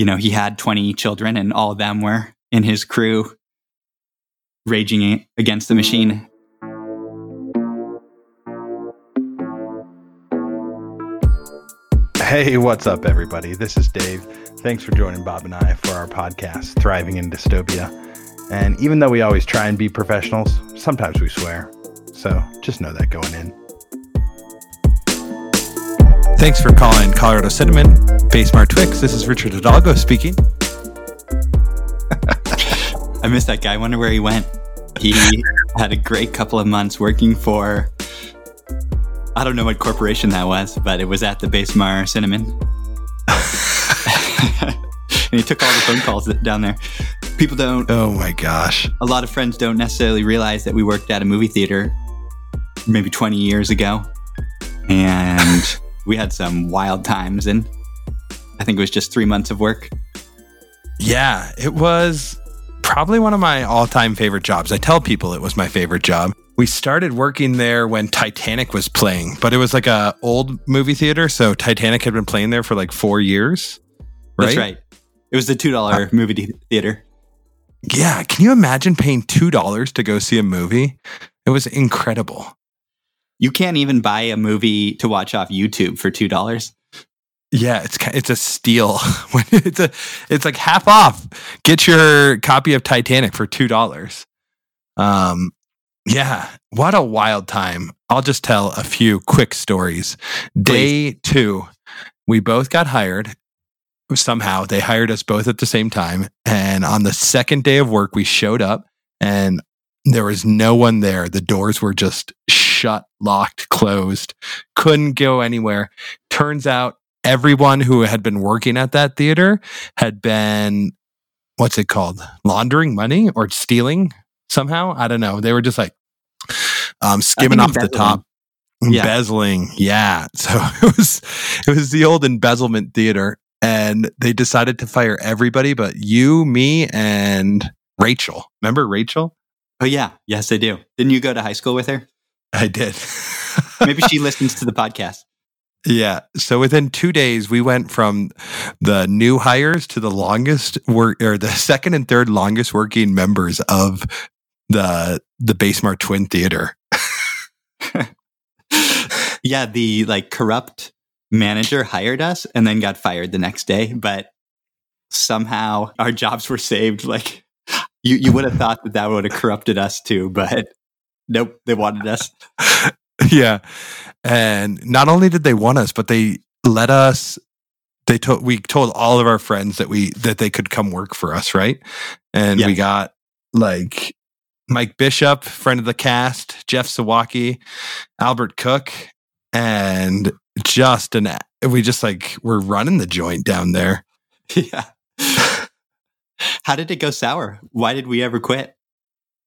you know, he had 20 children and all of them were in his crew raging against the machine. Hey, what's up, everybody? This is Dave. Thanks for joining Bob and I for our podcast, Thriving in Dystopia. And even though we always try and be professionals, sometimes we swear. So just know that going in. Thanks for calling Colorado Cinnamon, Basemar Twix. This is Richard Hidalgo speaking. I missed that guy. I wonder where he went. He had a great couple of months working for I don't know what corporation that was, but it was at the Basemar Cinnamon. and he took all the phone calls down there. People don't. Oh my gosh. A lot of friends don't necessarily realize that we worked at a movie theater maybe 20 years ago. And we had some wild times. And I think it was just three months of work. Yeah, it was probably one of my all time favorite jobs. I tell people it was my favorite job we started working there when Titanic was playing, but it was like a old movie theater. So Titanic had been playing there for like four years. Right? That's right. It was the two dollar uh, movie theater. Yeah, can you imagine paying two dollars to go see a movie? It was incredible. You can't even buy a movie to watch off YouTube for two dollars. Yeah, it's it's a steal. it's a it's like half off. Get your copy of Titanic for two dollars. Um, yeah, what a wild time. I'll just tell a few quick stories. Day Please. two, we both got hired. Somehow they hired us both at the same time. And on the second day of work, we showed up and there was no one there. The doors were just shut, locked, closed, couldn't go anywhere. Turns out everyone who had been working at that theater had been, what's it called? Laundering money or stealing somehow. I don't know. They were just like um, skimming off the top, embezzling. Yeah. So it was it was the old embezzlement theater, and they decided to fire everybody but you, me, and Rachel. Remember Rachel? Oh yeah, yes I do. Didn't you go to high school with her? I did. Maybe she listens to the podcast. Yeah. So within two days, we went from the new hires to the longest work or the second and third longest working members of the the Basemar Twin Theater. yeah, the like corrupt manager hired us and then got fired the next day, but somehow our jobs were saved. Like you, you would have thought that that would have corrupted us too, but nope, they wanted us. yeah, and not only did they want us, but they let us. They told we told all of our friends that we that they could come work for us, right? And yeah. we got like Mike Bishop, friend of the cast, Jeff Sawaki, Albert Cook, and just an we just like we're running the joint down there. Yeah. How did it go sour? Why did we ever quit?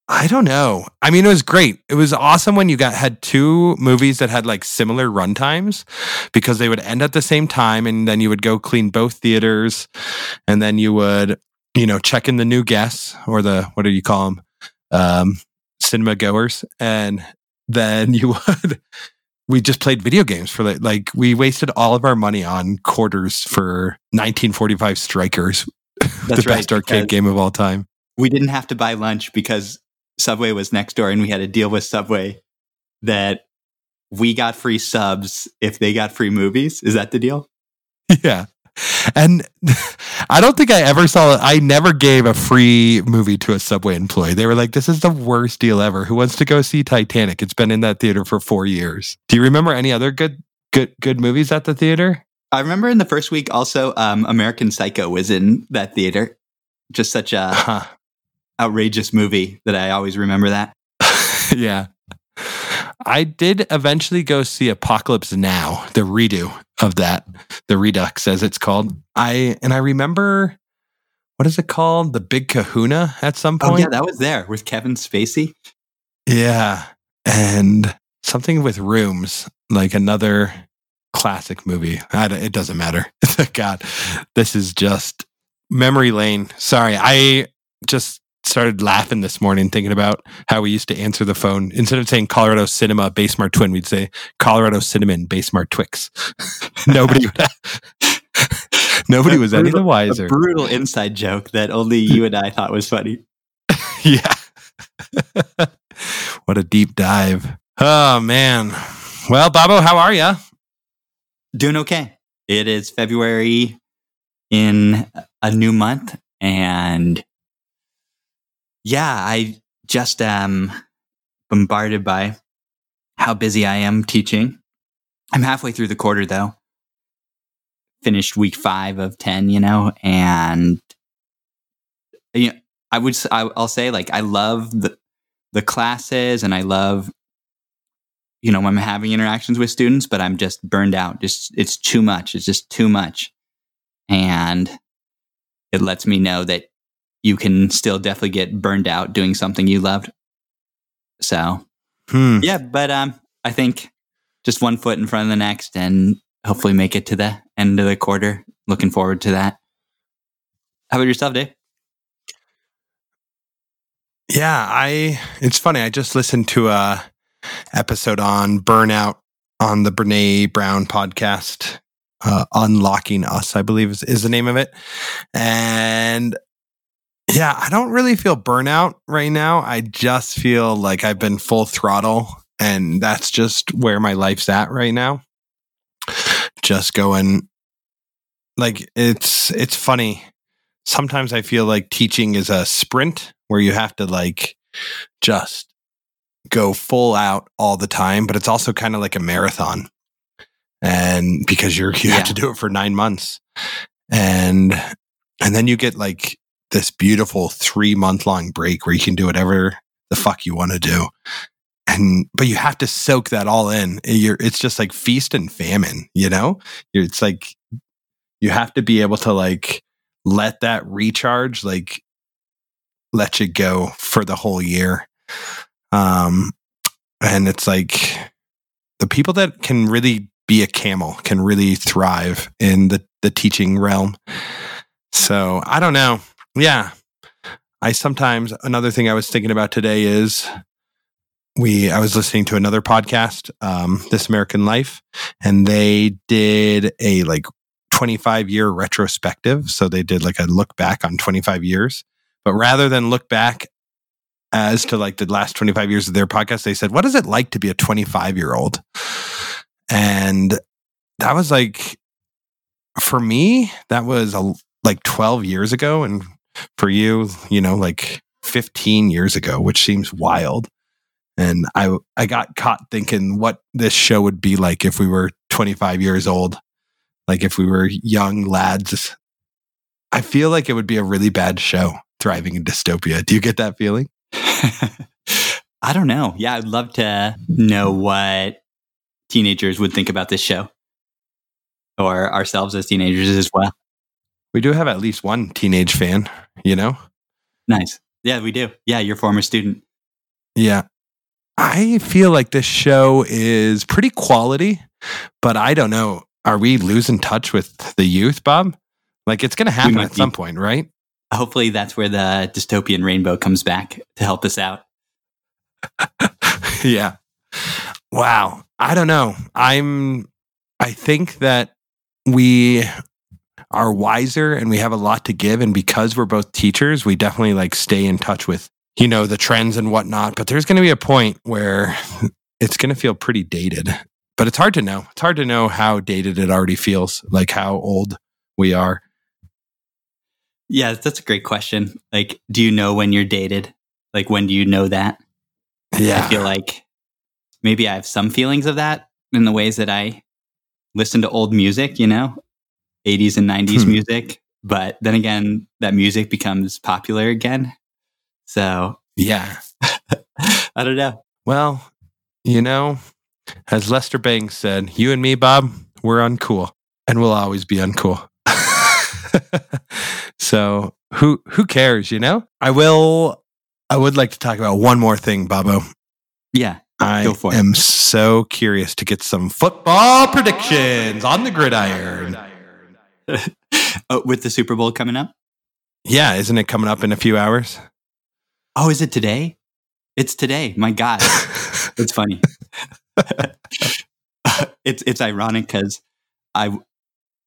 I don't know. I mean, it was great. It was awesome when you got had two movies that had like similar run times because they would end at the same time, and then you would go clean both theaters, and then you would, you know, check in the new guests or the what do you call them, um, cinema goers, and then you would. we just played video games for like, like we wasted all of our money on quarters for 1945 Strikers, the right, best arcade game of all time. We didn't have to buy lunch because Subway was next door, and we had a deal with Subway that we got free subs if they got free movies. Is that the deal? Yeah. And I don't think I ever saw it. I never gave a free movie to a Subway employee. They were like, this is the worst deal ever. Who wants to go see Titanic? It's been in that theater for four years. Do you remember any other good good good movies at the theater? I remember in the first week also um, American Psycho was in that theater. Just such a huh. Outrageous movie that I always remember that. yeah. I did eventually go see Apocalypse Now, the redo of that, the Redux as it's called. I and I remember what is it called? The Big Kahuna at some point. Oh yeah, that was there with Kevin Spacey. Yeah, and something with rooms, like another classic movie. it doesn't matter. God, this is just memory lane. Sorry, I just started laughing this morning thinking about how we used to answer the phone. Instead of saying Colorado Cinema Basemar Twin, we'd say Colorado Cinnamon Basemar Twix. nobody would Nobody was any the wiser. A brutal inside joke that only you and I thought was funny. yeah. what a deep dive. Oh man. Well, Babo, how are you? Doing okay. It is February in a new month, and yeah, I just am bombarded by how busy I am teaching. I'm halfway through the quarter though. Finished week five of ten, you know, and you know, I would I'll say like I love the the classes and I love you know when I'm having interactions with students, but I'm just burned out. Just it's too much. It's just too much, and it lets me know that you can still definitely get burned out doing something you loved. So Hmm. yeah, but um, I think just one foot in front of the next, and hopefully make it to the end of the quarter. Looking forward to that. How about yourself, Dave? Yeah, I it's funny. I just listened to a episode on burnout on the Brene Brown podcast. Uh, Unlocking Us, I believe is, is the name of it. And yeah, I don't really feel burnout right now. I just feel like I've been full throttle and that's just where my life's at right now. Just going like it's it's funny. Sometimes I feel like teaching is a sprint where you have to like just go full out all the time, but it's also kind of like a marathon. And because you're you Yeah. have to do it for 9 months. And and then you get like this beautiful 3 month long break where you can do whatever the fuck you want to do. And but you have to soak that all in. You're it's just like feast and famine, you know? It's like you have to be able to like let that recharge like let you go for the whole year. Um, and it's like the people that can really be a camel can really thrive in the, the teaching realm. So I don't know. Yeah. I sometimes, another thing I was thinking about today is we, I was listening to another podcast, um, This American Life, and they did a like 25 year retrospective. So they did like a look back on 25 years. But rather than look back as to like the last 25 years of their podcast, they said, What is it like to be a 25 year old? And that was like, for me, that was a, like 12 years ago. And for you, you know, like 15 years ago, which seems wild. And I, I got caught thinking what this show would be like if we were 25 years old, like if we were young lads. I feel like it would be a really bad show, Thriving in Dystopia. Do you get that feeling? I don't know. Yeah, I'd love to know what teenagers would think about this show, or ourselves as teenagers as well. We do have at least one teenage fan, you know? Nice. Yeah, we do. Yeah, your former student. Yeah. I feel like this show is pretty quality, but I don't know. Are we losing touch with the youth, Bob? Like it's going to happen at some point, right? Hopefully, that's where the dystopian rainbow comes back to help us out. yeah. Wow. I don't know. I'm, I think that we are wiser and we have a lot to give. And because we're both teachers, we definitely like stay in touch with, you know, the trends and whatnot. But there's going to be a point where it's going to feel pretty dated. But it's hard to know. It's hard to know how dated it already feels, like how old we are. Yeah, that's a great question. Like, do you know when you're dated? Like, when do you know that? Yeah. I feel like maybe I have some feelings of that in the ways that I listen to old music, you know, 80s and 90s Hmm. music. But then again, that music becomes popular again. So yeah. I don't know. Well, you know, as Lester Bangs said, you and me, Bob, we're uncool and we'll always be uncool. so who who cares, you know? I will I would like to talk about one more thing, Bobo. Yeah. I Go for it. am so curious to get some football predictions on the gridiron. oh, with the Super Bowl coming up? Yeah, isn't it coming up in a few hours? Oh, is it today? It's today. My God. It's funny. it's it's ironic because I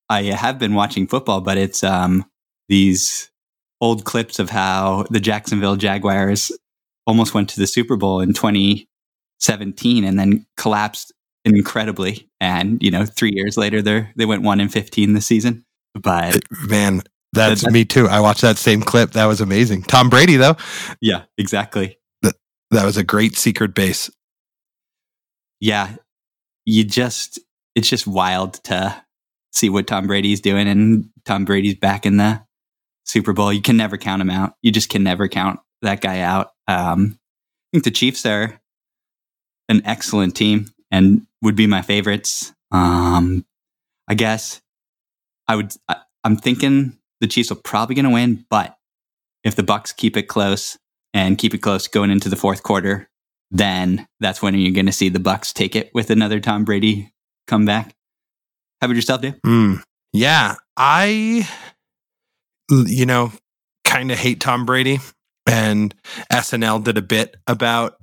I have been watching football, but it's um, these old clips of how the Jacksonville Jaguars almost went to the Super Bowl in 2017 and then collapsed incredibly. And you know, three years later, they they went one in 15 this season. But Man, that's That- me too. I watched that same clip. That was amazing. Tom Brady, though, yeah, exactly. that was a great secret base. Yeah, you just it's just wild to see what Tom Brady's doing, and Tom Brady's back in the Super Bowl. You can never count him out. You just can never count that guy out. Um, I think the Chiefs are an excellent team and would be my favorites. Um, I guess I would. I, I'm thinking the Chiefs are probably going to win, but if the Bucs keep it close and keep it close going into the fourth quarter, then that's when you're going to see the Bucs take it with another Tom Brady comeback. How about yourself, Dave? Mm. Yeah, I, you know, kind of hate Tom Brady, and SNL did a bit about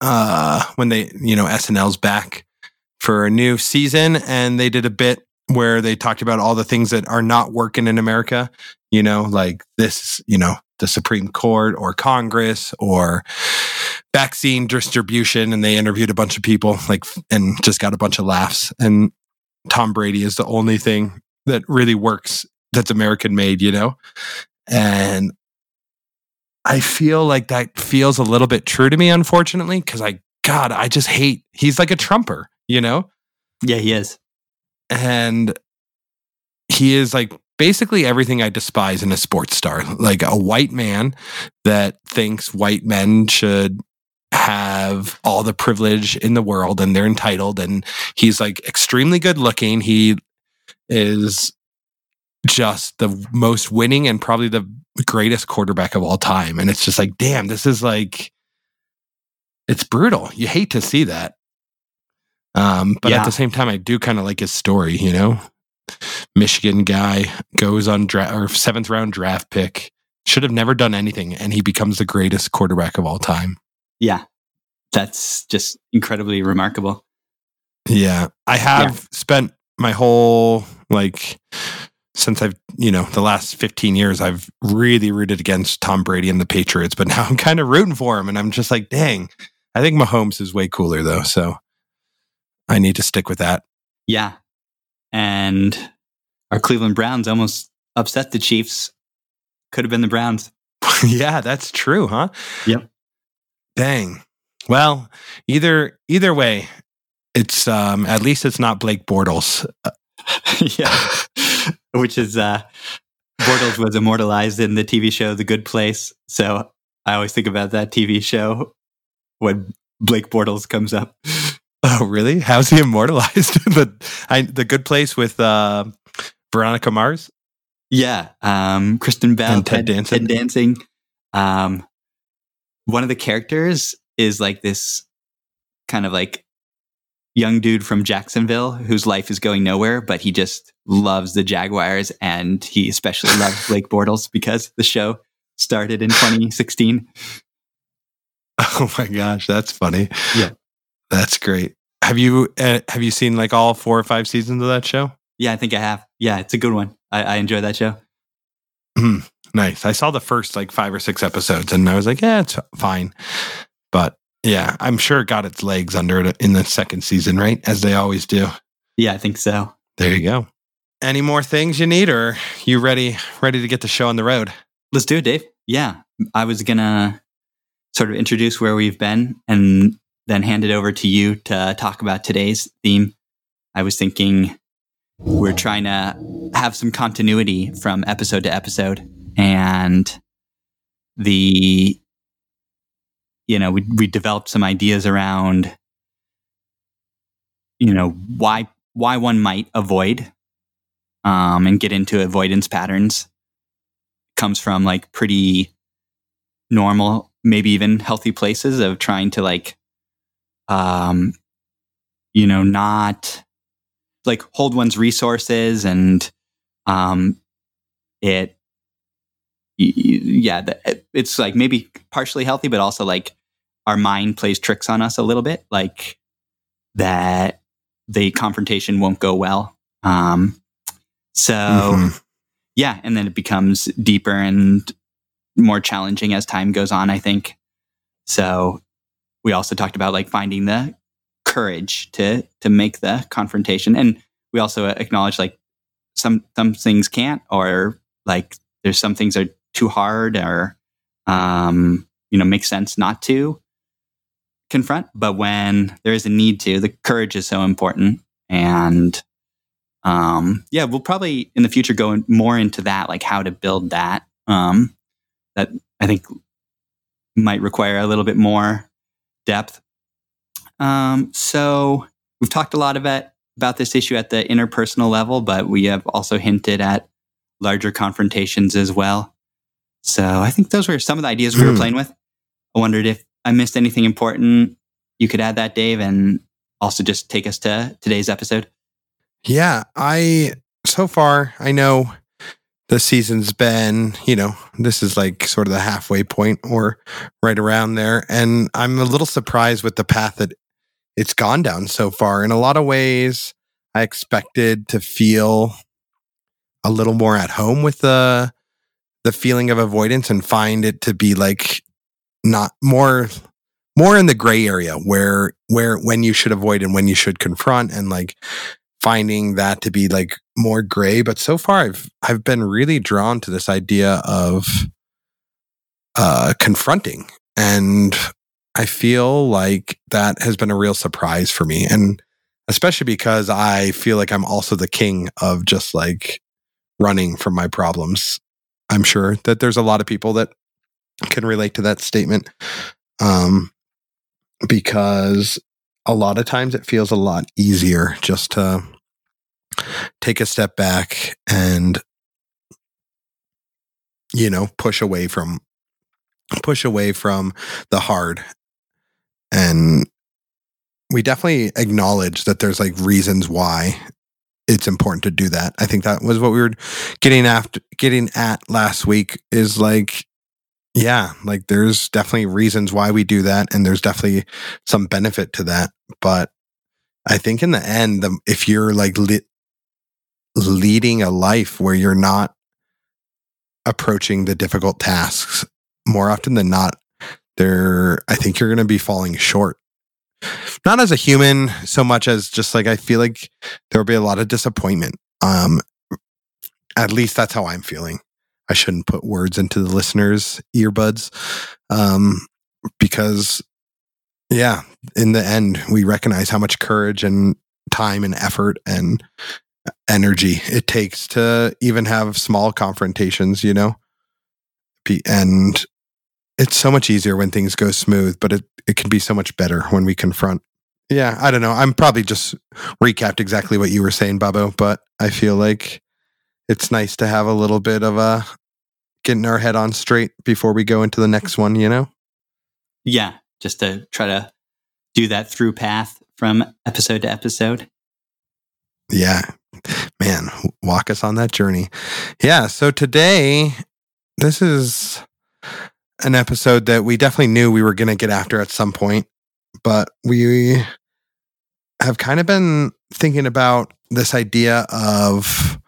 uh when they, you know, SNL's back for a new season, and they did a bit where they talked about all the things that are not working in America. You know, like this, you know, the Supreme Court or Congress or vaccine distribution, and they interviewed a bunch of people, like, and just got a bunch of laughs and. Tom Brady is the only thing that really works that's American made, you know? And I feel like that feels a little bit true to me, unfortunately, because I, God, I just hate, he's like a Trumper, you know? Yeah, he is. And he is like basically everything I despise in a sports star, like a white man that thinks white men should have all the privilege in the world and they're entitled and he's like extremely good looking. He is just the most winning and probably the greatest quarterback of all time. And it's just like damn this is like it's brutal. You hate to see that um but Yeah. at the same time i do kind of like his story you know michigan guy goes on draft or seventh round draft pick should have never done anything and he becomes the greatest quarterback of all time Yeah, that's just incredibly remarkable. Yeah. I have spent my whole like since I've, you know, the last 15 years I've really rooted against Tom Brady and the Patriots, but now I'm kind of rooting for him and I'm just like, "Dang. I think Mahomes is way cooler though." So I need to stick with that. Yeah, and our Cleveland Browns almost upset the Chiefs. Could have been the Browns. yeah, that's true, huh? Yep. Dang. Well, either either way, it's um at least it's not Blake Bortles. yeah, which is uh, Bortles was immortalized in the TV show The Good Place. So I always think about that TV show when Blake Bortles comes up. Oh, really? How's he immortalized? the I, the good place with uh, Veronica Mars. Yeah, um, Kristen Bell, And Ted Danson. Ted Dancing. Um, one of the characters is like this kind of like young dude from Jacksonville whose life is going nowhere, but he just loves the Jaguars, and he especially loves Blake Bortles because the show started in 2016. Oh my gosh, that's funny. Yeah. That's great. Have you uh, have you seen like all four or five seasons of that show? Yeah, I think I have. Yeah, it's a good one. I, I enjoy that show. Nice. I saw the first like five or six episodes, and I was like, yeah, it's fine. But yeah, I'm sure it got its legs under it in the second season, right? As they always do. Yeah, I think so. There you go. Any more things you need, or you ready ready to get the show on the road? Let's do it, Dave. Yeah, I was gonna sort of introduce where we've been and then hand it over to you to talk about today's theme. I was thinking we're trying to have some continuity from episode to episode, and the you know we we developed some ideas around you know why why one might avoid um, and get into avoidance patterns comes from like pretty normal, maybe even healthy places of trying to like, um, you know, not like hold one's resources and, um, it, yeah, it's like maybe partially healthy, but also like our mind plays tricks on us a little bit, like that the confrontation won't go well. Um, So, Mhm. yeah, and then it becomes deeper and more challenging as time goes on, I think. So, we also talked about like finding the courage to to make the confrontation. And we also acknowledge like some some things can't or like there's some things are too hard or um you know make sense not to confront. But when there is a need to the courage is so important. And um yeah we'll probably in the future go in- more into that like how to build that um that i think might require a little bit more depth. Um so we've talked a lot about about this issue at the interpersonal level but we have also hinted at larger confrontations as well. So i think those were some of the ideas we were Hmm. playing with. I wondered if i missed anything important you could add that dave and also just take us to today's episode. Yeah, I so far I know the season's been, you know, this is like sort of the halfway point or right around there and I'm a little surprised with the path that it's gone down so far. In a lot of ways, I expected to feel a little more at home with the the feeling of avoidance and find it to be like not more more in the gray area where where when you should avoid and when you should confront and like finding that to be like more gray but so far i've i've been really drawn to this idea of uh confronting. And i feel like that has been a real surprise for me. And especially because i feel like i'm also the king of just like running from my problems. I'm sure that there's a lot of people that can relate to that statement um because a lot of times it feels a lot easier just to take a step back and you know push away from push away from the hard. And we definitely acknowledge that there's like reasons why it's important to do that. I think that was what we were getting after getting at last week is like yeah like there's definitely reasons why we do that and there's definitely some benefit to that but i think in the end the, if you're like li- leading a life where you're not approaching the difficult tasks more often than not there i think you're going to be falling short. Not as a human so much as just like i feel like there will be a lot of disappointment um at least that's how i'm feeling i shouldn't put words into the listeners earbuds um because yeah in the end we recognize how much courage and time and effort and energy it takes to even have small confrontations you know? And it's so much easier when things go smooth but it, it can be so much better when we confront. Yeah i don't know. I'm probably just recapped exactly what you were saying babo but i feel like it's nice to have a little bit of a getting our head on straight before we go into the next one you know yeah just to try to do that through path from episode to episode Yeah. Man, walk us on that journey. Yeah. So today, this is an episode that we definitely knew we were going to get after at some point, but we have kind of been thinking about this idea of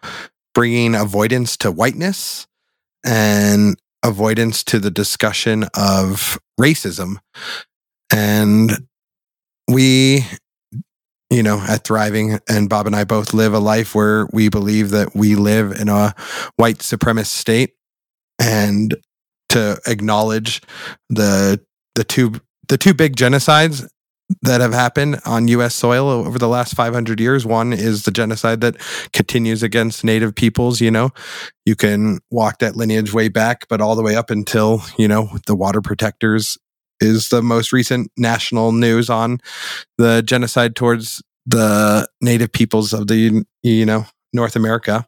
bringing avoidance to whiteness and avoidance to the discussion of racism. And we you know, at Thriving, and Bob and I both live a life where we believe that we live in a white supremacist state, and to acknowledge the the two the two big genocides that have happened on U.S. soil over the last 500 years. One is the genocide that continues against Native peoples. You know, you can walk that lineage way back, but all the way up until you know the water protectors is the most recent national news on the genocide towards the native peoples of the you know North America.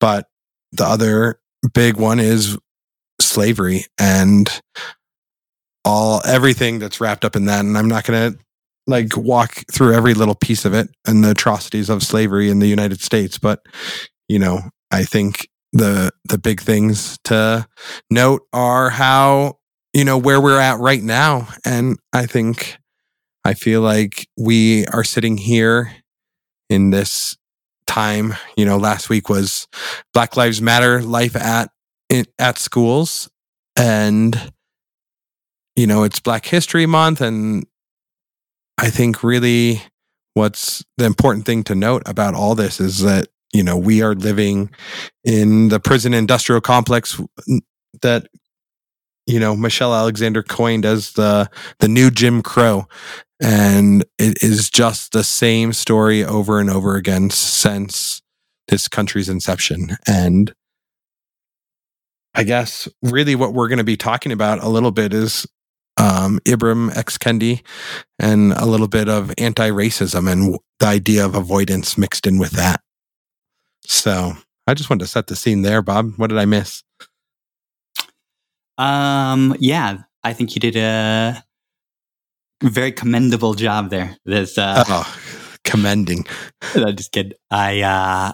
But the other big one is slavery and all everything that's wrapped up in that. And I'm not going to like walk through every little piece of it and the atrocities of slavery in the United States, but you know, I think the the big things to note are how you know where we're at right now and i think i feel like we are sitting here in this time. You know, last week was Black Lives Matter life at at schools, and you know it's Black History Month, and I think really what's the important thing to note about all this is that you know we are living in the prison industrial complex that you know Michelle Alexander coined as the the new Jim Crow and it is just the same story over and over again since this country's inception. And I guess really what we're going to be talking about a little bit is um, Ibram X. Kendi and a little bit of anti racism and the idea of avoidance mixed in with that. So I just wanted to set the scene there, Bob. What did I miss? Um, yeah, I think you did a very commendable job there. This, uh, oh, commending. I just kid. I, uh,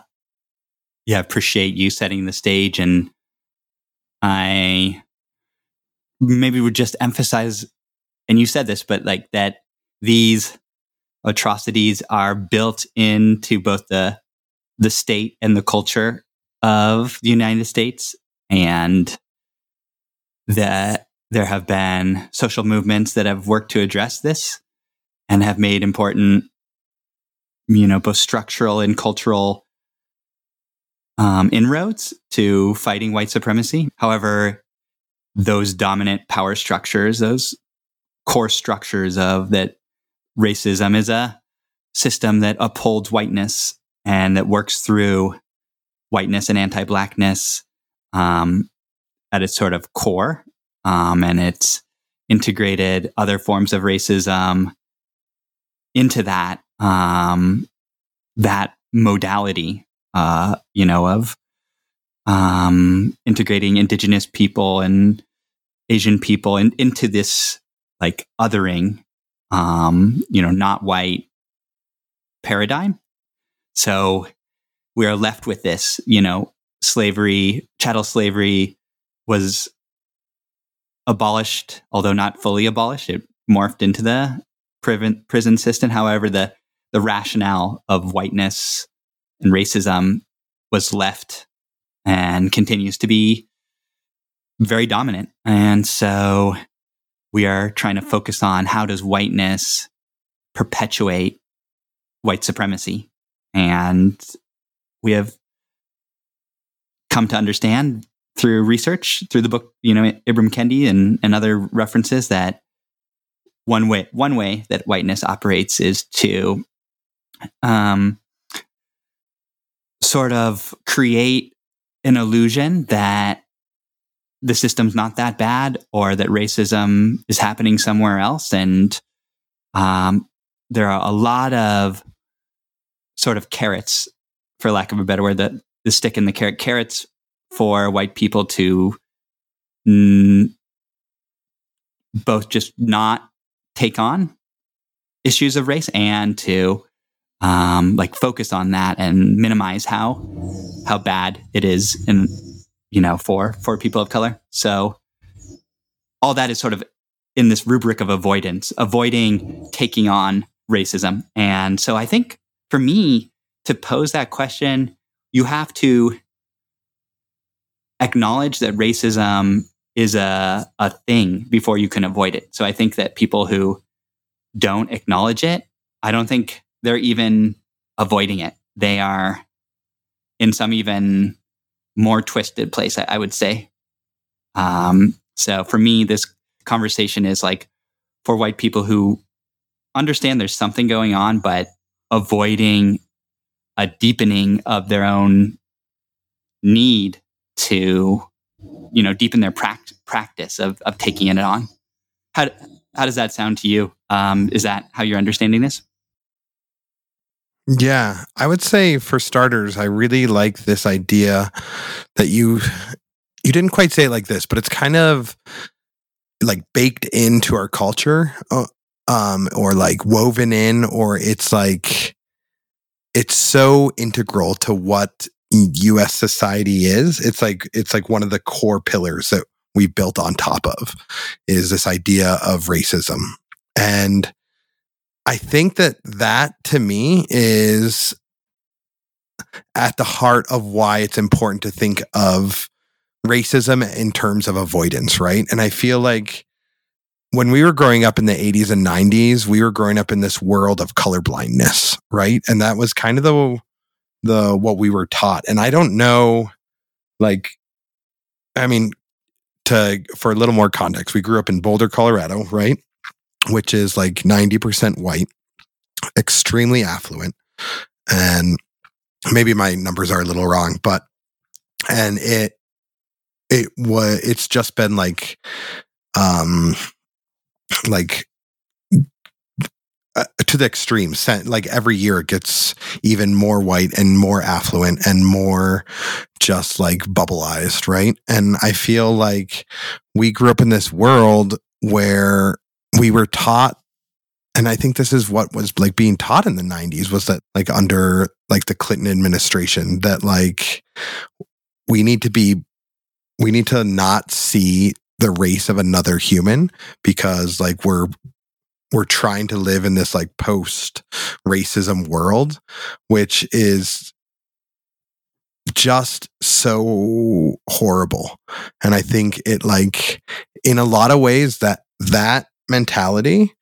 yeah, appreciate you setting the stage and I maybe would just emphasize, and you said this, but like that these atrocities are built into both the the state and the culture of the United States, and that there have been social movements that have worked to address this and have made important, you know, both structural and cultural um, inroads to fighting white supremacy. However, those dominant power structures, those core structures of that racism is a system that upholds whiteness and that works through whiteness and anti-blackness um, at its sort of core, um, and it's integrated other forms of racism into that um, that modality, uh, you know, of um, integrating indigenous people and Asian people in, into this like othering, um, you know, not white paradigm. So we are left with this, you know, slavery, chattel slavery was abolished, although not fully abolished. It morphed into the prison, prison system. However, the, the rationale of whiteness and racism was left and continues to be very dominant. And so we are trying to focus on how does whiteness perpetuate white supremacy. And we have come to understand through research, through the book, you know, Ibram Kendi and, and other references that one way one way that whiteness operates is to um, sort of create an illusion that the system's not that bad or that racism is happening somewhere else. And um, there are a lot of sort of carrots, for lack of a better word, that the stick in the carrot carrots for white people to mm, both just not take on issues of race and to um, like focus on that and minimize how how bad it is in you know for for people of color. So all that is sort of in this rubric of avoidance, avoiding taking on racism. And so I think for me to pose that question, you have to acknowledge that racism is a, a thing before you can avoid it. So I think that people who don't acknowledge it, I don't think they're even avoiding it. They are in some even more twisted place, I, I would say. Um, so for me, this conversation is like for white people who understand there's something going on, but avoiding a deepening of their own need to, you know, deepen their pract- practice of, of taking it on. How, how does that sound to you? Um, is that how you're understanding this? Yeah, I would say for starters, I really like this idea that you you didn't quite say it like this, but it's kind of like baked into our culture, uh, um, or like woven in, or it's like it's so integral to what U.S. society is. It's like it's like one of the core pillars that we built on top of is this idea of racism and I think that that to me is at the heart of why it's important to think of racism in terms of avoidance, right? And I feel like when we were growing up in the 80s and 90s, we were growing up in this world of colorblindness, right? And that was kind of the the what we were taught. And I don't know like I mean to for a little more context, we grew up in Boulder, Colorado, right? Which is like 90% white, extremely affluent. And maybe my numbers are a little wrong, but and it it was it's just been like um like uh, to the extreme like every year it gets even more white and more affluent and more just like bubbleized right and i feel like we grew up in this world where we were taught and i think this is what was like being taught in the 90s was that like under like the clinton administration that like we need to be we need to not see the race of another human because like we're we're trying to live in this like post racism world which is just so horrible. And i think it like in a lot of ways that that mentality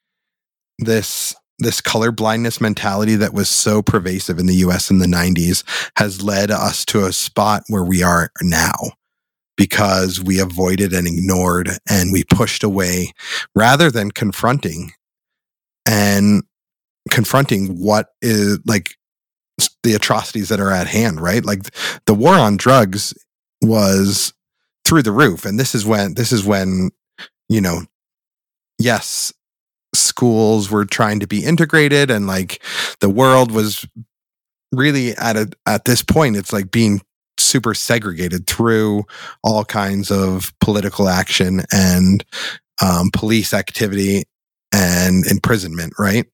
this this color blindness mentality that was so pervasive in the US in the 90s has led us to a spot where we are now because we avoided and ignored and we pushed away rather than confronting and confronting what is like the atrocities that are at hand, right? Like the war on drugs was through the roof. And this is when, this is when, you know, yes, schools were trying to be integrated and like the world was really at a, at this point, it's like being super segregated through all kinds of political action and um, police activity and imprisonment, right?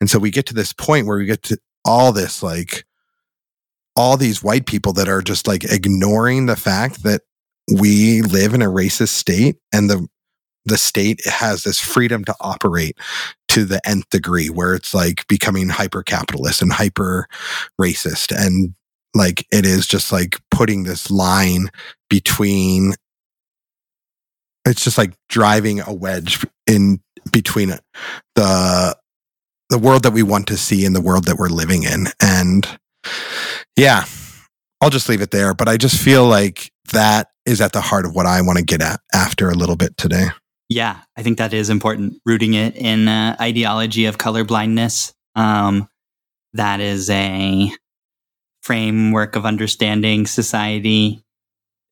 And so we get to this point where we get to all this like all these white people that are just like ignoring the fact that we live in a racist state and the the state has this freedom to operate to the nth degree where it's like becoming hyper capitalist and hyper racist and like it is just like putting this line between it's just like driving a wedge in between the the world that we want to see and the world that we're living in. And yeah i'll just leave it there but i just feel like that is at the heart of what i want to get at after a little bit today yeah i think that is important rooting it in uh, ideology of color blindness um, that is a framework of understanding society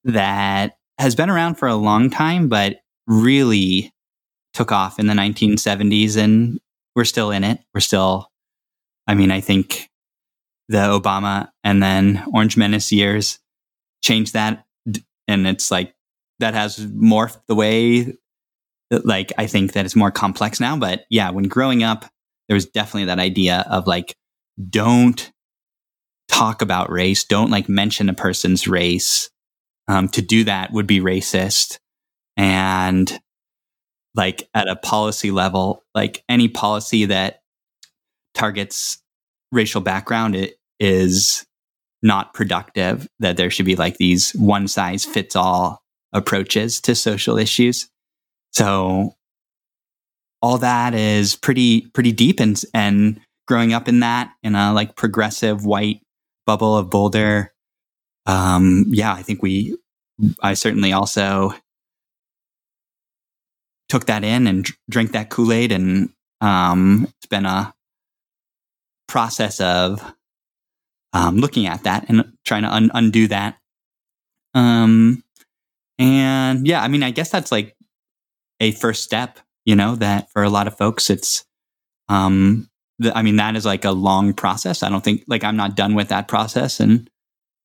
that has been around for a long time, but really took off in the 1970s. And we're still in it. We're still, I mean, I think the Obama and then Orange Menace years changed that. And it's like that has morphed the way like, I think that it's more complex now. But yeah, when growing up, there was definitely that idea of like, don't talk about race, don't like mention a person's race. Um, to do that would be racist. And like at a policy level, like any policy that targets racial background, it is not productive, that there should be like these one size fits all approaches to social issues. So all that is pretty pretty deep and and growing up in that in a like progressive white bubble of Boulder. Um, yeah, I think we, I certainly also took that in and drank that Kool Aid, and um, it's been a process of um, looking at that and trying to un- undo that. Um, and yeah, I mean, I guess that's like a first step, you know, that for a lot of folks, it's um, I mean, that is like a long process. I don't think like I'm not done with that process, and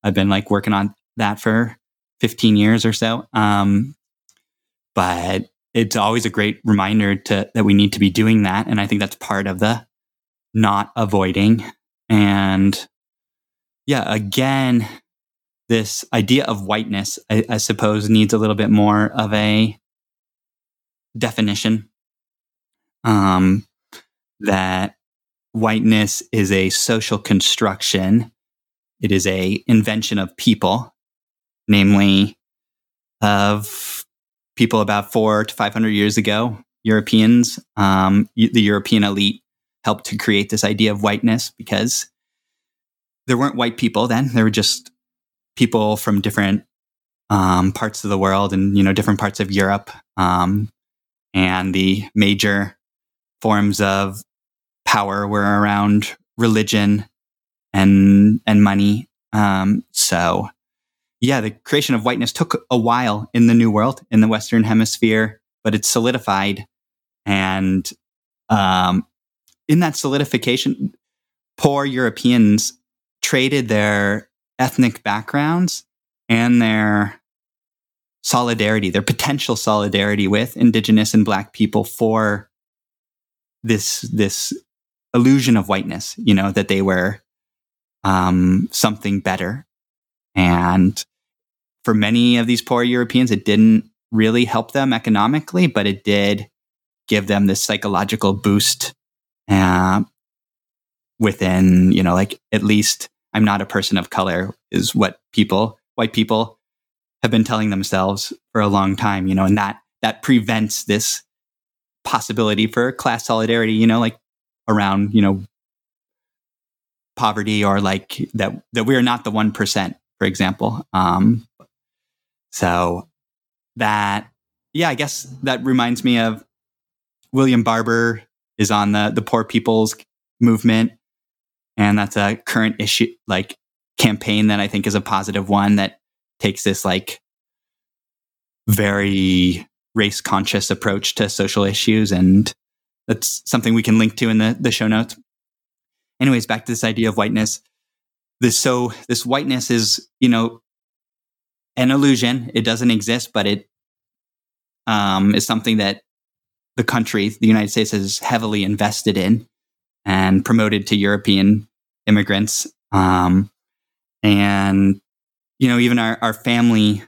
I've been like working on that for 15 years or so. Um, but it's always a great reminder to that we need to be doing that, and I think that's part of the not avoiding. And yeah, again, this idea of whiteness, I, I suppose, needs a little bit more of a definition. Um, that whiteness is a social construction it is a invention of people, namely of people about four to 500 years ago, Europeans. Um, the European elite helped to create this idea of whiteness because there weren't white people then. There were just people from different um, parts of the world and you know different parts of Europe. Um, and the major forms of power were around religion and and money. Um, so yeah, the creation of whiteness took a while in the New World, in the Western Hemisphere, but it solidified. And um, in that solidification, poor Europeans traded their ethnic backgrounds and their solidarity, their potential solidarity with indigenous and black people for this this illusion of whiteness, you know, that they were um, something better. And for many of these poor Europeans, it didn't really help them economically, but it did give them this psychological boost uh, within, you know, like at least I'm not a person of color is what people, white people have been telling themselves for a long time, you know, and that, that prevents this possibility for class solidarity, you know, like around, you know, poverty or like that, that we are not the 1%, for example. Um, so that, yeah, I guess that reminds me of William Barber is on the the poor people's movement, and that's a current issue like campaign that I think is a positive one that takes this like very race conscious approach to social issues and that's something we can link to in the, the show notes anyways back to this idea of whiteness this so this whiteness is you know an illusion. It doesn't exist, but it um, is something that the country, the United States, has heavily invested in and promoted to European immigrants. Um, and, you know, even our, our family,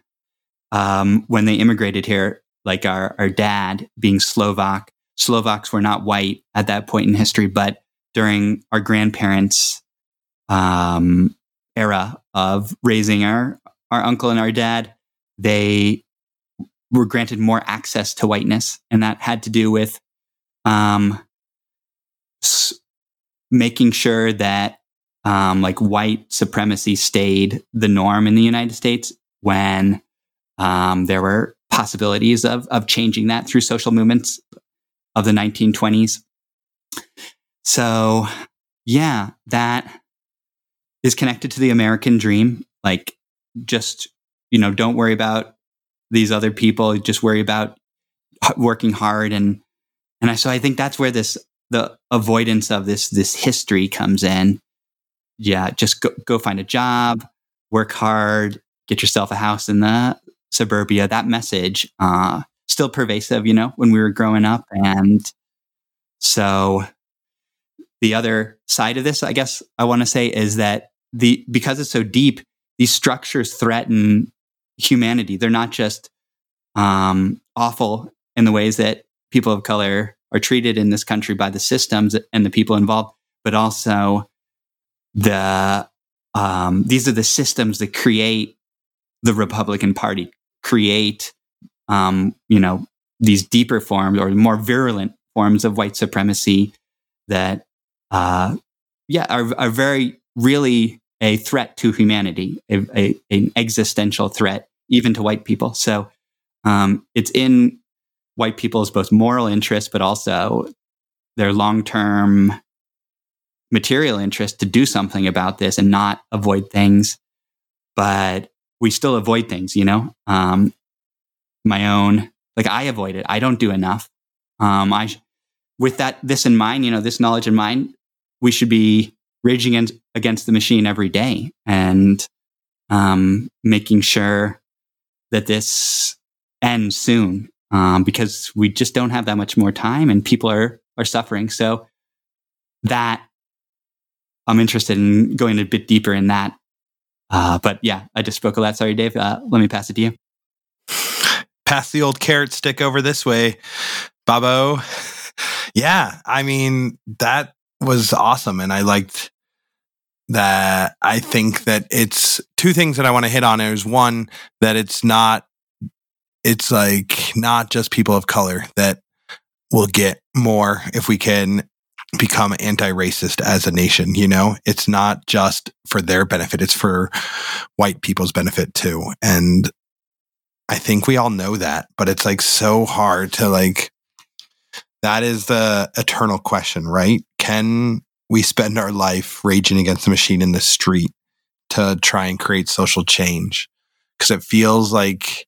um, when they immigrated here, like our, our dad being Slovak, Slovaks were not white at that point in history, but during our grandparents' um, era of raising our, our uncle and our dad, they were granted more access to whiteness. And that had to do with um, s- making sure that um, like white supremacy stayed the norm in the United States when um, there were possibilities of, of changing that through social movements of the 1920s. So, yeah, that is connected to the American dream. Like just you know don't worry about these other people just worry about working hard and and I, so I think that's where this the avoidance of this this history comes in yeah just go, go find a job work hard get yourself a house in the suburbia that message uh still pervasive you know when we were growing up and so the other side of this i guess i want to say is that the because it's so deep these structures threaten humanity. They're not just um, awful in the ways that people of color are treated in this country by the systems and the people involved, but also the um, these are the systems that create the Republican Party, create um, you know these deeper forms or more virulent forms of white supremacy that uh, yeah are, are very really a threat to humanity, a, a, an existential threat, even to white people. So um, it's in white people's both moral interest, but also their long term material interest to do something about this and not avoid things. But we still avoid things, you know? Um, my own, like I avoid it. I don't do enough. Um, I, with that, this in mind, you know, this knowledge in mind, we should be raging against, against the machine every day and um, making sure that this ends soon um, because we just don't have that much more time and people are are suffering. So that I'm interested in going a bit deeper in that. Uh, but yeah, I just spoke a lot. Sorry, Dave. Uh, let me pass it to you. Pass the old carrot stick over this way, Babo. Yeah, I mean that was awesome, and I liked that I think that it's two things that I want to hit on. Is one that it's not, it's like not just people of color that will get more if we can become anti-racist as a nation you know? It's not just for their benefit it's for white people's benefit too. And i think we all know that but it's like so hard to like that is the eternal question right? Can we spend our life raging against the machine in the street to try and create social change? Because it feels like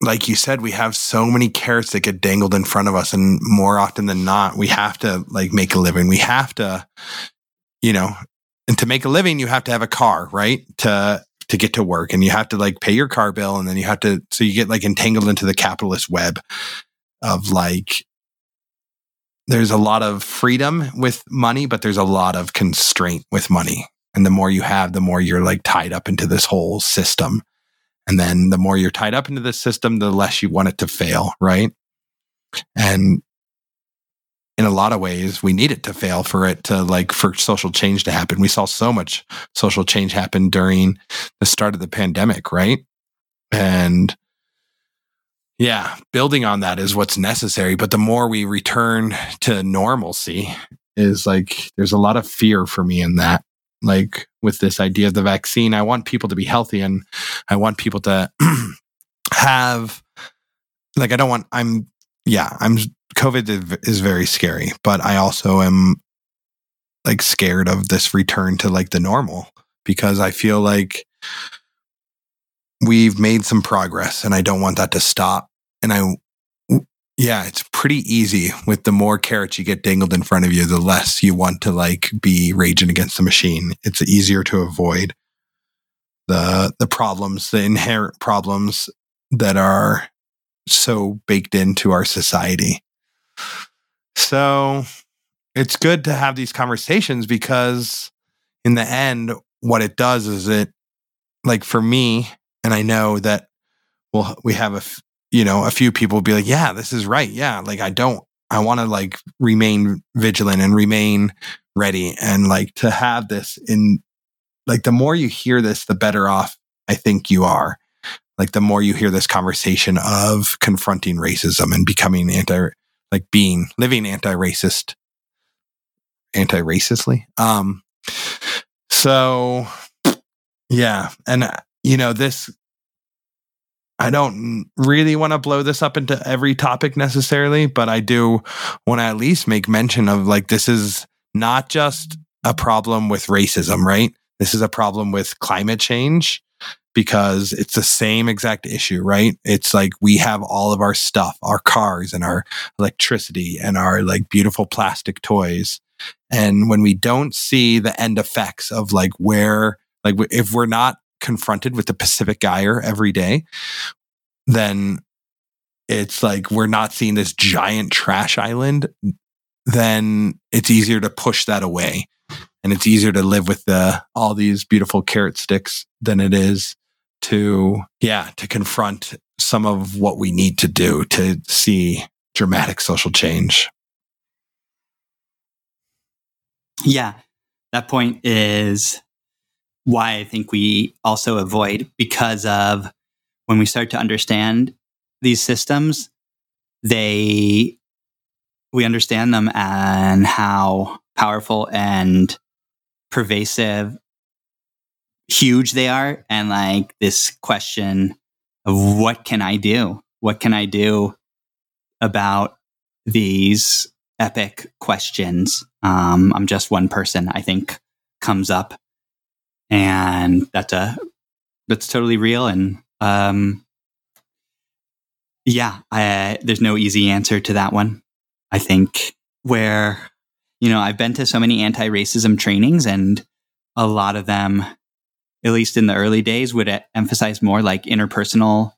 like you said, we have so many carrots that get dangled in front of us. And more often than not, we have to like make a living. We have to, you know, and to make a living, you have to have a car, right? To, to get to work and you have to like pay your car bill and then you have to, so you get like entangled into the capitalist web of like, there's a lot of freedom with money, but there's a lot of constraint with money. And the more you have, the more you're like tied up into this whole system. And then the more you're tied up into the system, the less you want it to fail, right? And in a lot of ways, we need it to fail for it to like for social change to happen. We saw so much social change happen during the start of the pandemic, right? And yeah, building on that is what's necessary. But the more we return to normalcy, is like there's a lot of fear for me in that like with this idea of the vaccine. I want people to be healthy and I want people to have, like, I don't want, I'm, yeah, I'm, COVID is very scary, but I also am like scared of this return to like the normal because I feel like we've made some progress and I don't want that to stop. And I yeah, it's pretty easy with the more carrots you get dangled in front of you, the less you want to like be raging against the machine. It's easier to avoid the the problems, the inherent problems that are so baked into our society. So it's good to have these conversations because in the end, what it does is it like for me, and I know that well, we have a you know, a few people be like, yeah, this is right. Yeah. Like I don't, I want to like remain vigilant and remain ready and like to have this in like the more you hear this, the better off I think you are. Like the more you hear this conversation of confronting racism and becoming anti, like being living anti-racist, anti-racistly. Um, so yeah. And, uh, you know, this I don't really want to blow this up into every topic necessarily, but I do want to at least make mention of like, this is not just a problem with racism, right? This is a problem with climate change because it's the same exact issue, right? It's like we have all of our stuff, our cars and our electricity and our like beautiful plastic toys. And when we don't see the end effects of like where, like if we're not confronted with the Pacific Gyre every day, then it's like we're not seeing this giant trash island, then it's easier to push that away. And it's easier to live with the all these beautiful carrot sticks than it is to yeah, to confront some of what we need to do to see dramatic social change. Yeah. That point is why I think we also avoid because of when we start to understand these systems, they we understand them and how powerful and pervasive huge they are and like this question of what can I do? What can I do about these epic questions? Um, I'm just one person, I think, comes up and that's a that's totally real. And um yeah I, there's no easy answer to that one. I think where you know i've been to so many anti-racism trainings and a lot of them at least in the early days would emphasize more like interpersonal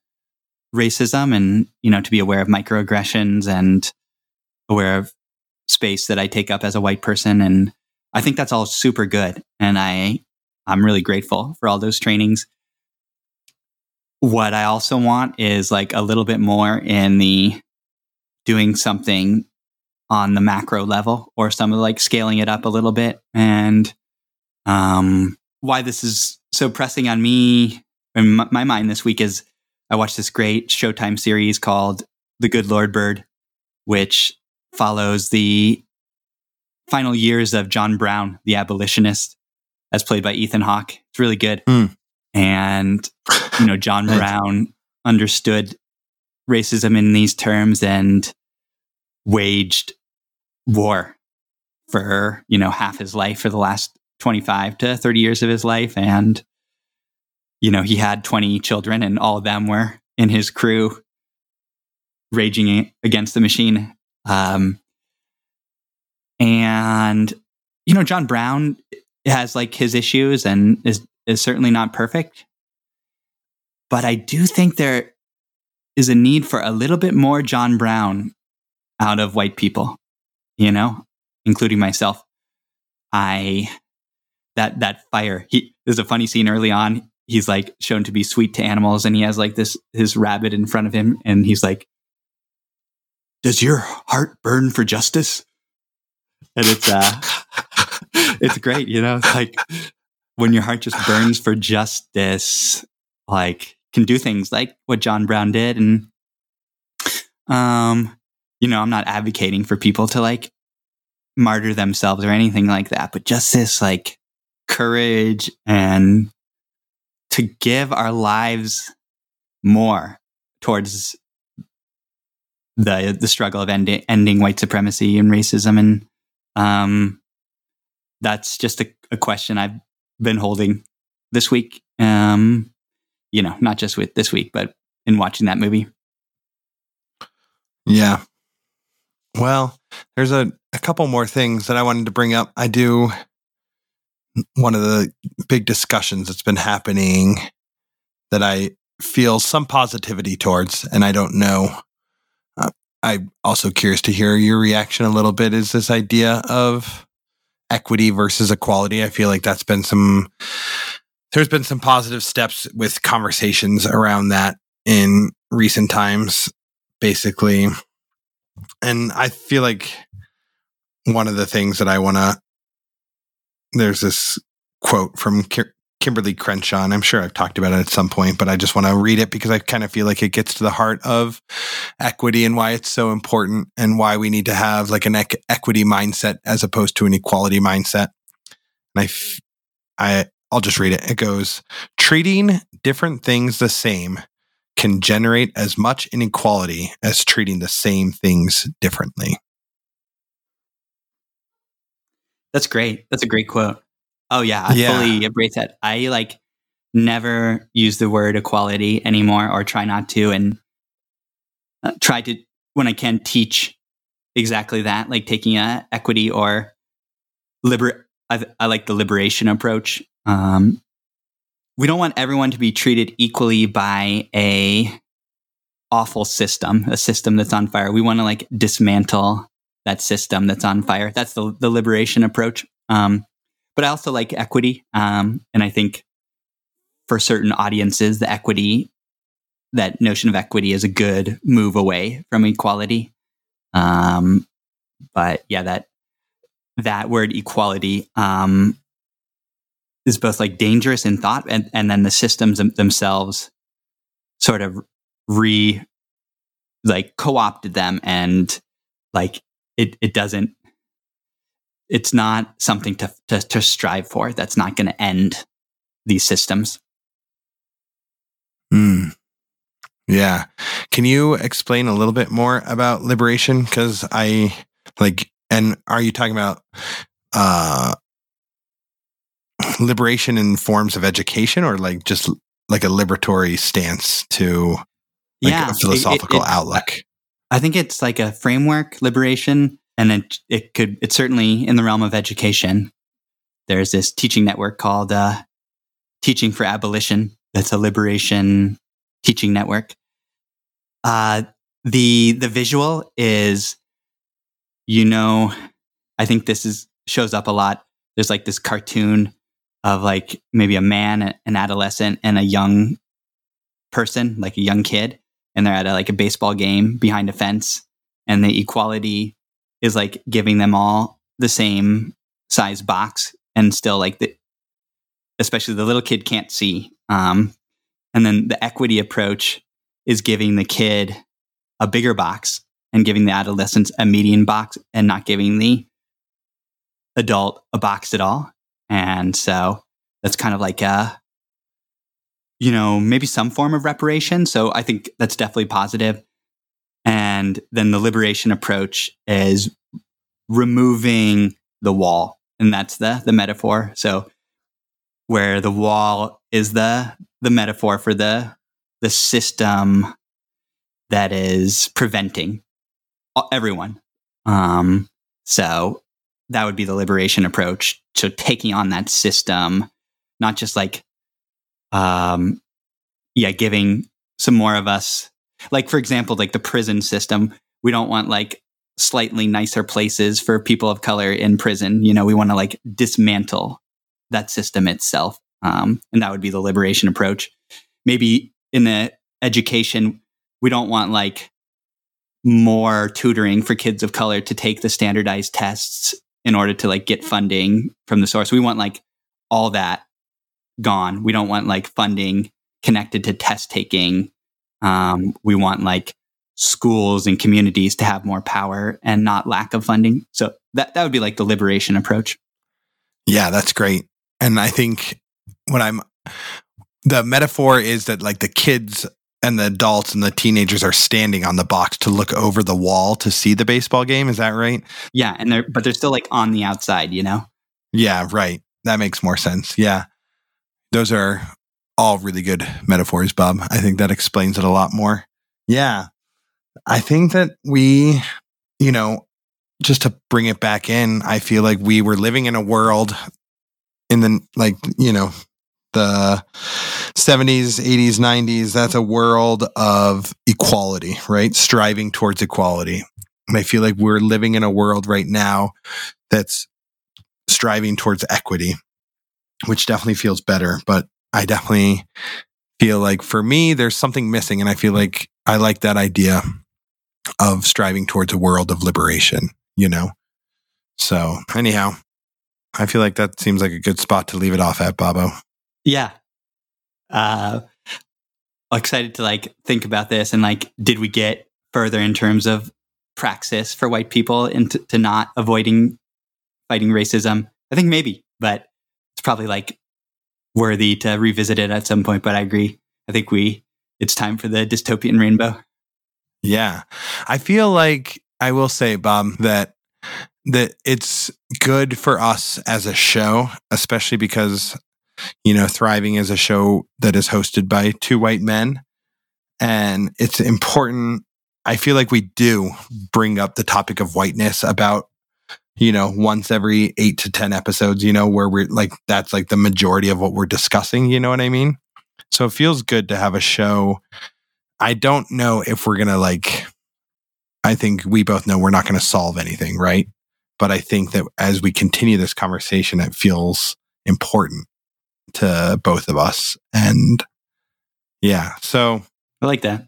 racism and you know to be aware of microaggressions and aware of space that i take up as a white person. And i think that's all super good. And i I'm really grateful for all those trainings. What I also want is like a little bit more in the doing something on the macro level or some of like scaling it up a little bit and um, why this is so pressing on me in my, my mind this week is I watched this great Showtime series called The Good Lord Bird, which follows the final years of John Brown, the abolitionist, as played by Ethan Hawke. It's really good. Mm. And, you know, John Brown understood racism in these terms and waged war for, you know, half his life for the last 25 to 30 years of his life. And, you know, he had 20 children and all of them were in his crew raging against the machine. Um, and, you know, John Brown has like his issues and is, is certainly not perfect. But I do think there is a need for a little bit more John Brown out of white people, you know, including myself. I that that fire. He there's a funny scene early on. He's like shown to be sweet to animals, and he has like this his rabbit in front of him, and he's like, "Does your heart burn for justice?" And it's uh, it's great, you know. It's like when your heart just burns for justice, like can do things like what John Brown did, and um, you know, I'm not advocating for people to like martyr themselves or anything like that, but just this like courage and to give our lives more towards the the struggle of ending ending white supremacy and racism and um that's just a, a question I've been holding this week um you know not just with this week but in watching that movie Yeah. Well, there's a, a couple more things that I wanted to bring up. I do one of the big discussions that's been happening that I feel some positivity towards, and I don't know. Uh, I'm also curious to hear your reaction a little bit. Is this idea of equity versus equality? I feel like that's been some. There's been some positive steps with conversations around that in recent times, basically and I feel like one of the things that I want to there's this quote from Kimberly Crenshaw, and I'm sure I've talked about it at some point, but I just want to read it because I kind of feel like it gets to the heart of equity and why it's so important and why we need to have like an equity mindset as opposed to an equality mindset. And I, f- I, I'll just read it. It goes, treating different things the same can generate as much inequality as treating the same things differently. That's great. That's a great quote. Oh yeah, I Yeah. fully embrace that. I like never use the word equality anymore, or try not to, and uh, try to when I can teach exactly that, like taking a equity or liber. I, I like the liberation approach. Um, we don't want everyone to be treated equally by a awful system, a system that's on fire. We want to like dismantle that system that's on fire. That's the the liberation approach. Um, but I also like equity, um, and I think for certain audiences, the equity, that notion of equity, is a good move away from equality. Um, but yeah, that that word equality um, is both like dangerous in thought, and and then the systems themselves sort of re like co-opted them and like it it doesn't it's not something to to, to strive for that's not going to end these systems Mm. Yeah. Can you explain a little bit more about liberation? Because I like, and are you talking about uh, liberation in forms of education or like just like a liberatory stance to like yeah a it- it- philosophical it- outlook? i think it's like a framework liberation and it it could it's certainly in the realm of education. There's this teaching network called uh, teaching for abolition. That's a liberation teaching network. Uh, the the visual is you know i think this is shows up a lot. There's like this cartoon of like maybe a man an adolescent and a young person like a young kid. And they're at a, like a baseball game behind a fence. And the equality is like giving them all the same size box and still like the especially the little kid can't see um, and then the equity approach is giving the kid a bigger box and giving the adolescents a median box and not giving the adult a box at all. And so that's kind of like a you know maybe some form of reparation. So i think that's definitely positive and then the liberation approach is removing the wall. And that's the the metaphor. So where the wall is the the metaphor for the the system that is preventing everyone. Um so that would be the liberation approach so taking on that system not just like um yeah giving some more of us like for example like the prison system. We don't want like slightly nicer places for people of color in prison. You know we want to like dismantle that system itself. Um, and that would be the liberation approach. Maybe in the education we don't want like more tutoring for kids of color to take the standardized tests in order to like get funding from the source. We want like all that gone. We don't want like funding connected to test taking um, we want like schools and communities to have more power and not lack of funding. So that that would be like the liberation approach. Yeah, that's great. And I think what I'm the metaphor is that like the kids and the adults and the teenagers are standing on the box to look over the wall to see the baseball game. Is that right? Yeah, and they're but they're still like on the outside, you know? Yeah, right. That makes more sense. Yeah. Those are all really good metaphors, Bob. I think that explains it a lot more. Yeah. I think that we, you know, just to bring it back in, I feel like we were living in a world in the, like, you know, the 70s, 80s, 90s. That's a world of equality, right? Striving towards equality. And I feel like we're living in a world right now that's striving towards equity, which definitely feels better. But I definitely feel like for me, there's something missing. And I feel like I like that idea of striving towards a world of liberation, you know? So, anyhow, I feel like that seems like a good spot to leave it off at, Babo. Yeah. Uh, excited to like think about this and like, did we get further in terms of praxis for white people into to not avoiding fighting racism? I think maybe, but it's probably like worthy to revisit it at some point. But I agree. I think we it's time for the dystopian rainbow. Yeah, I feel like I will say, Bob, that that it's good for us as a show, especially because you know, thriving is a show that is hosted by two white men, and it's important. I feel like we do bring up the topic of whiteness about you know, once every eight to 10 episodes, you know, where we're like, that's like the majority of what we're discussing. You know what I mean? So it feels good to have a show. I don't know if we're going to like, I think we both know we're not going to solve anything, right? But I think that as we continue this conversation, it feels important to both of us. And yeah, so I like that.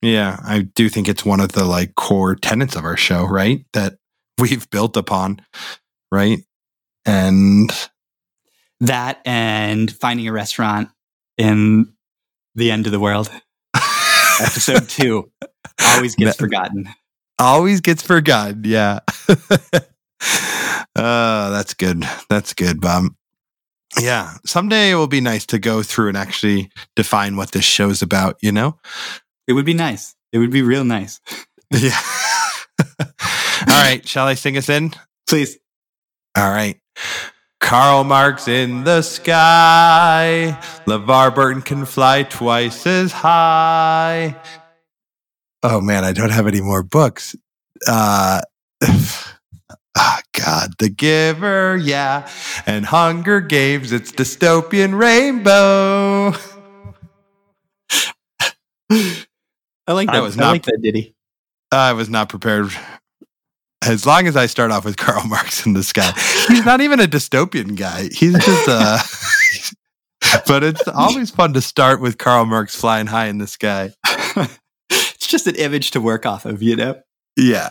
Yeah, I do think it's one of the like core tenets of our show, right? That we've built upon, right? And that and finding a restaurant in the end of the world. Episode two always gets forgotten. Always gets forgotten. Yeah. uh, that's good. That's good, Bob. Yeah. Someday it will be nice to go through and actually define what this show's about, you know? It would be nice. It would be real nice. Yeah. All right. Shall I sing us in? Please. All right. Karl Marx in the sky. LeVar Burton can fly twice as high. Oh man, I don't have any more books. Uh, oh God, The Giver, yeah, and Hunger Games. It's dystopian rainbow. I like that. I was not, I like that ditty. I was not prepared as long as I start off with Karl Marx in the sky. He's not even a dystopian guy. He's just uh but it's always fun to start with Karl Marx flying high in the sky. it's just an image to work off of, you know? Yeah.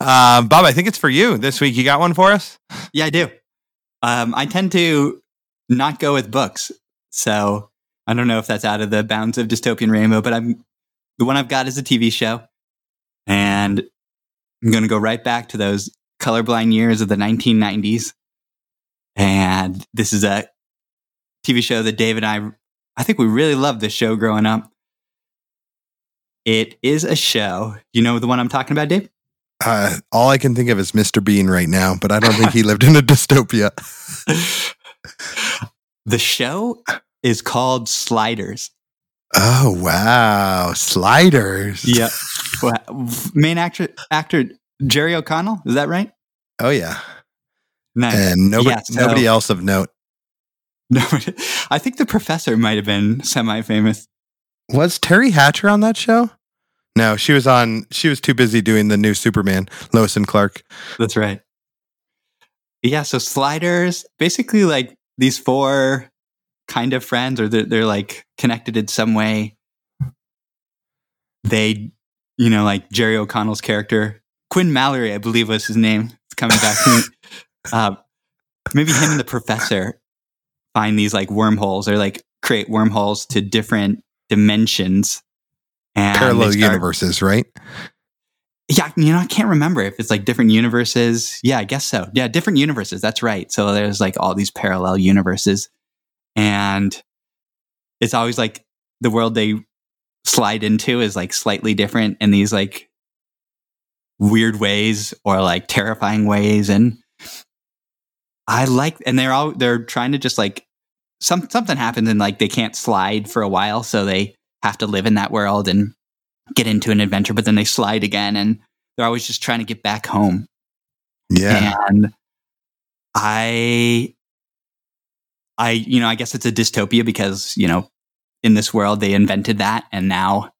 Uh, Bob, I think it's for you this week. You got one for us? Yeah, I do. Um, I tend to not go with books, so I don't know if that's out of the bounds of dystopian rainbow. But I'm the one I've got is a TV show, and I'm going to go right back to those colorblind years of the 1990s. And this is a TV show that Dave and I, I think we really loved this show growing up. It is a show. You know the one I'm talking about, Dave? Uh, all I can think of is Mr. Bean right now, but I don't think he lived in a dystopia. the show is called Sliders. Oh wow, Sliders. Yeah. Main actor actor Jerry O'Connell, is that right? Oh yeah. Nice. And nobody nobody else of note. Nobody, I think the professor might have been semi-famous. Was Teri Hatcher on that show? No, she was on. She was too busy doing the new Superman, Lois and Clark. That's right. Yeah, so sliders, basically like these four kind of friends, or they're, they're like connected in some way. They, you know, like Jerry O'Connell's character, Quinn Mallory, I believe was his name. It's coming back to me. Uh, maybe him and the professor find these like wormholes or like create wormholes to different dimensions and parallel start, universes, right? Yeah, you know, I can't remember if it's like different universes. Yeah, I guess so. Yeah, different universes. That's right. So there's like all these parallel universes. And it's always like the world they slide into is like slightly different in these like weird ways or like terrifying ways. And I like, and they're all, they're trying to just like, some, something happens and like they can't slide for a while. So they have to live in that world and get into an adventure, but then they slide again and they're always just trying to get back home. Yeah. And I, I, you know, I guess it's a dystopia because, you know, in this world they invented that and now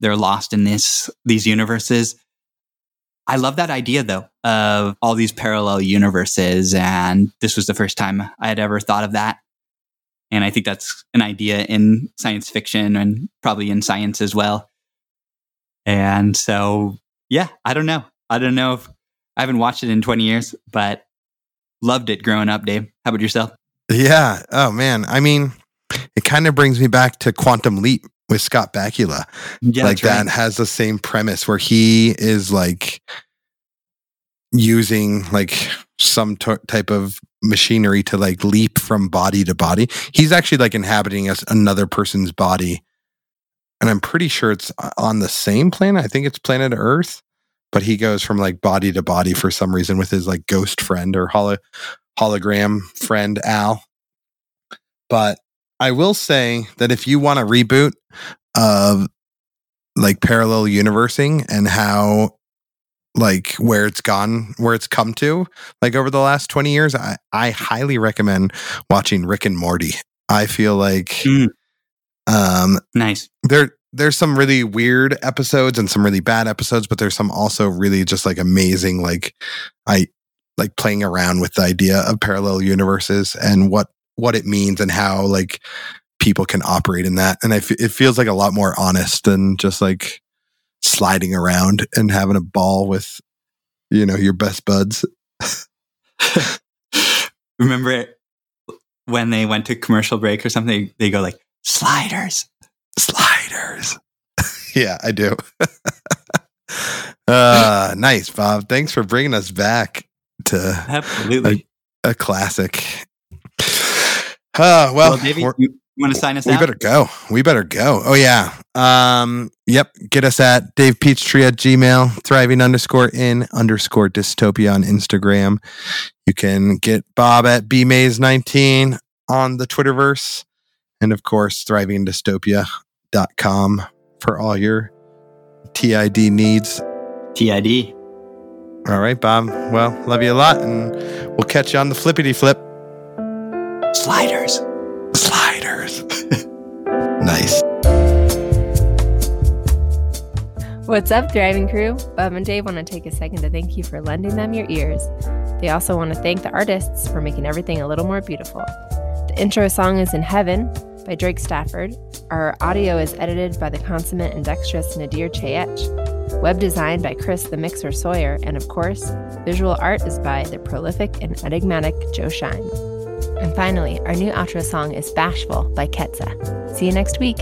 they're lost in this, these universes. I love that idea though of all these parallel universes. And this was the first time I had ever thought of that. And I think that's an idea in science fiction and probably in science as well. And so, yeah, I don't know. I don't know if I haven't watched it in 20 years, but loved it growing up, Dave. How about yourself? Yeah. Oh, man. I mean, it kind of brings me back to Quantum Leap with Scott Bakula. Yeah, like that right. has the same premise where he is like using like some t- type of machinery to like leap from body to body. He's actually like inhabiting a, another person's body. And I'm pretty sure it's uh, on the same planet. I think it's planet Earth, but he goes from like body to body for some reason with his like ghost friend or holo- hologram friend, Al. But I will say that if you want a reboot of like parallel universing and how like where it's gone, where it's come to, like over the last 20 years, I, I highly recommend watching Rick and Morty. I feel like mm. um nice. There there's some really weird episodes and some really bad episodes, but there's some also really just like amazing like I like playing around with the idea of parallel universes and what what it means and how like people can operate in that. And f- it feels like a lot more honest than just like sliding around and having a ball with, you know, your best buds. Remember when they went to commercial break or something? They go like sliders, sliders. yeah, I do. uh, nice, Bob. Thanks for bringing us back to absolutely a, a classic. Uh, well, well you, you want to sign us we out? We better go. We better go. Oh, yeah. Um, yep. Get us at Dave Peachtree at Gmail, thriving underscore in underscore dystopia on Instagram. You can get Bob at bmaze19 on the Twitterverse. And of course, thrivingdystopia.com for all your TID needs. TID. All right, Bob. Well, love you a lot, and we'll catch you on the flippity flip. Sliders. Sliders. nice. What's up, driving crew? Bob and Dave want to take a second to thank you for lending them your ears. They also want to thank the artists for making everything a little more beautiful. The intro song is In Heaven by Drake Stafford. Our audio is edited by the consummate and dexterous Nadir Chayech. Web design by Chris the Mixer Sawyer. And of course, visual art is by the prolific and enigmatic Joe Shine. And finally, our new outro song is Bashful by Ketsa. See you next week.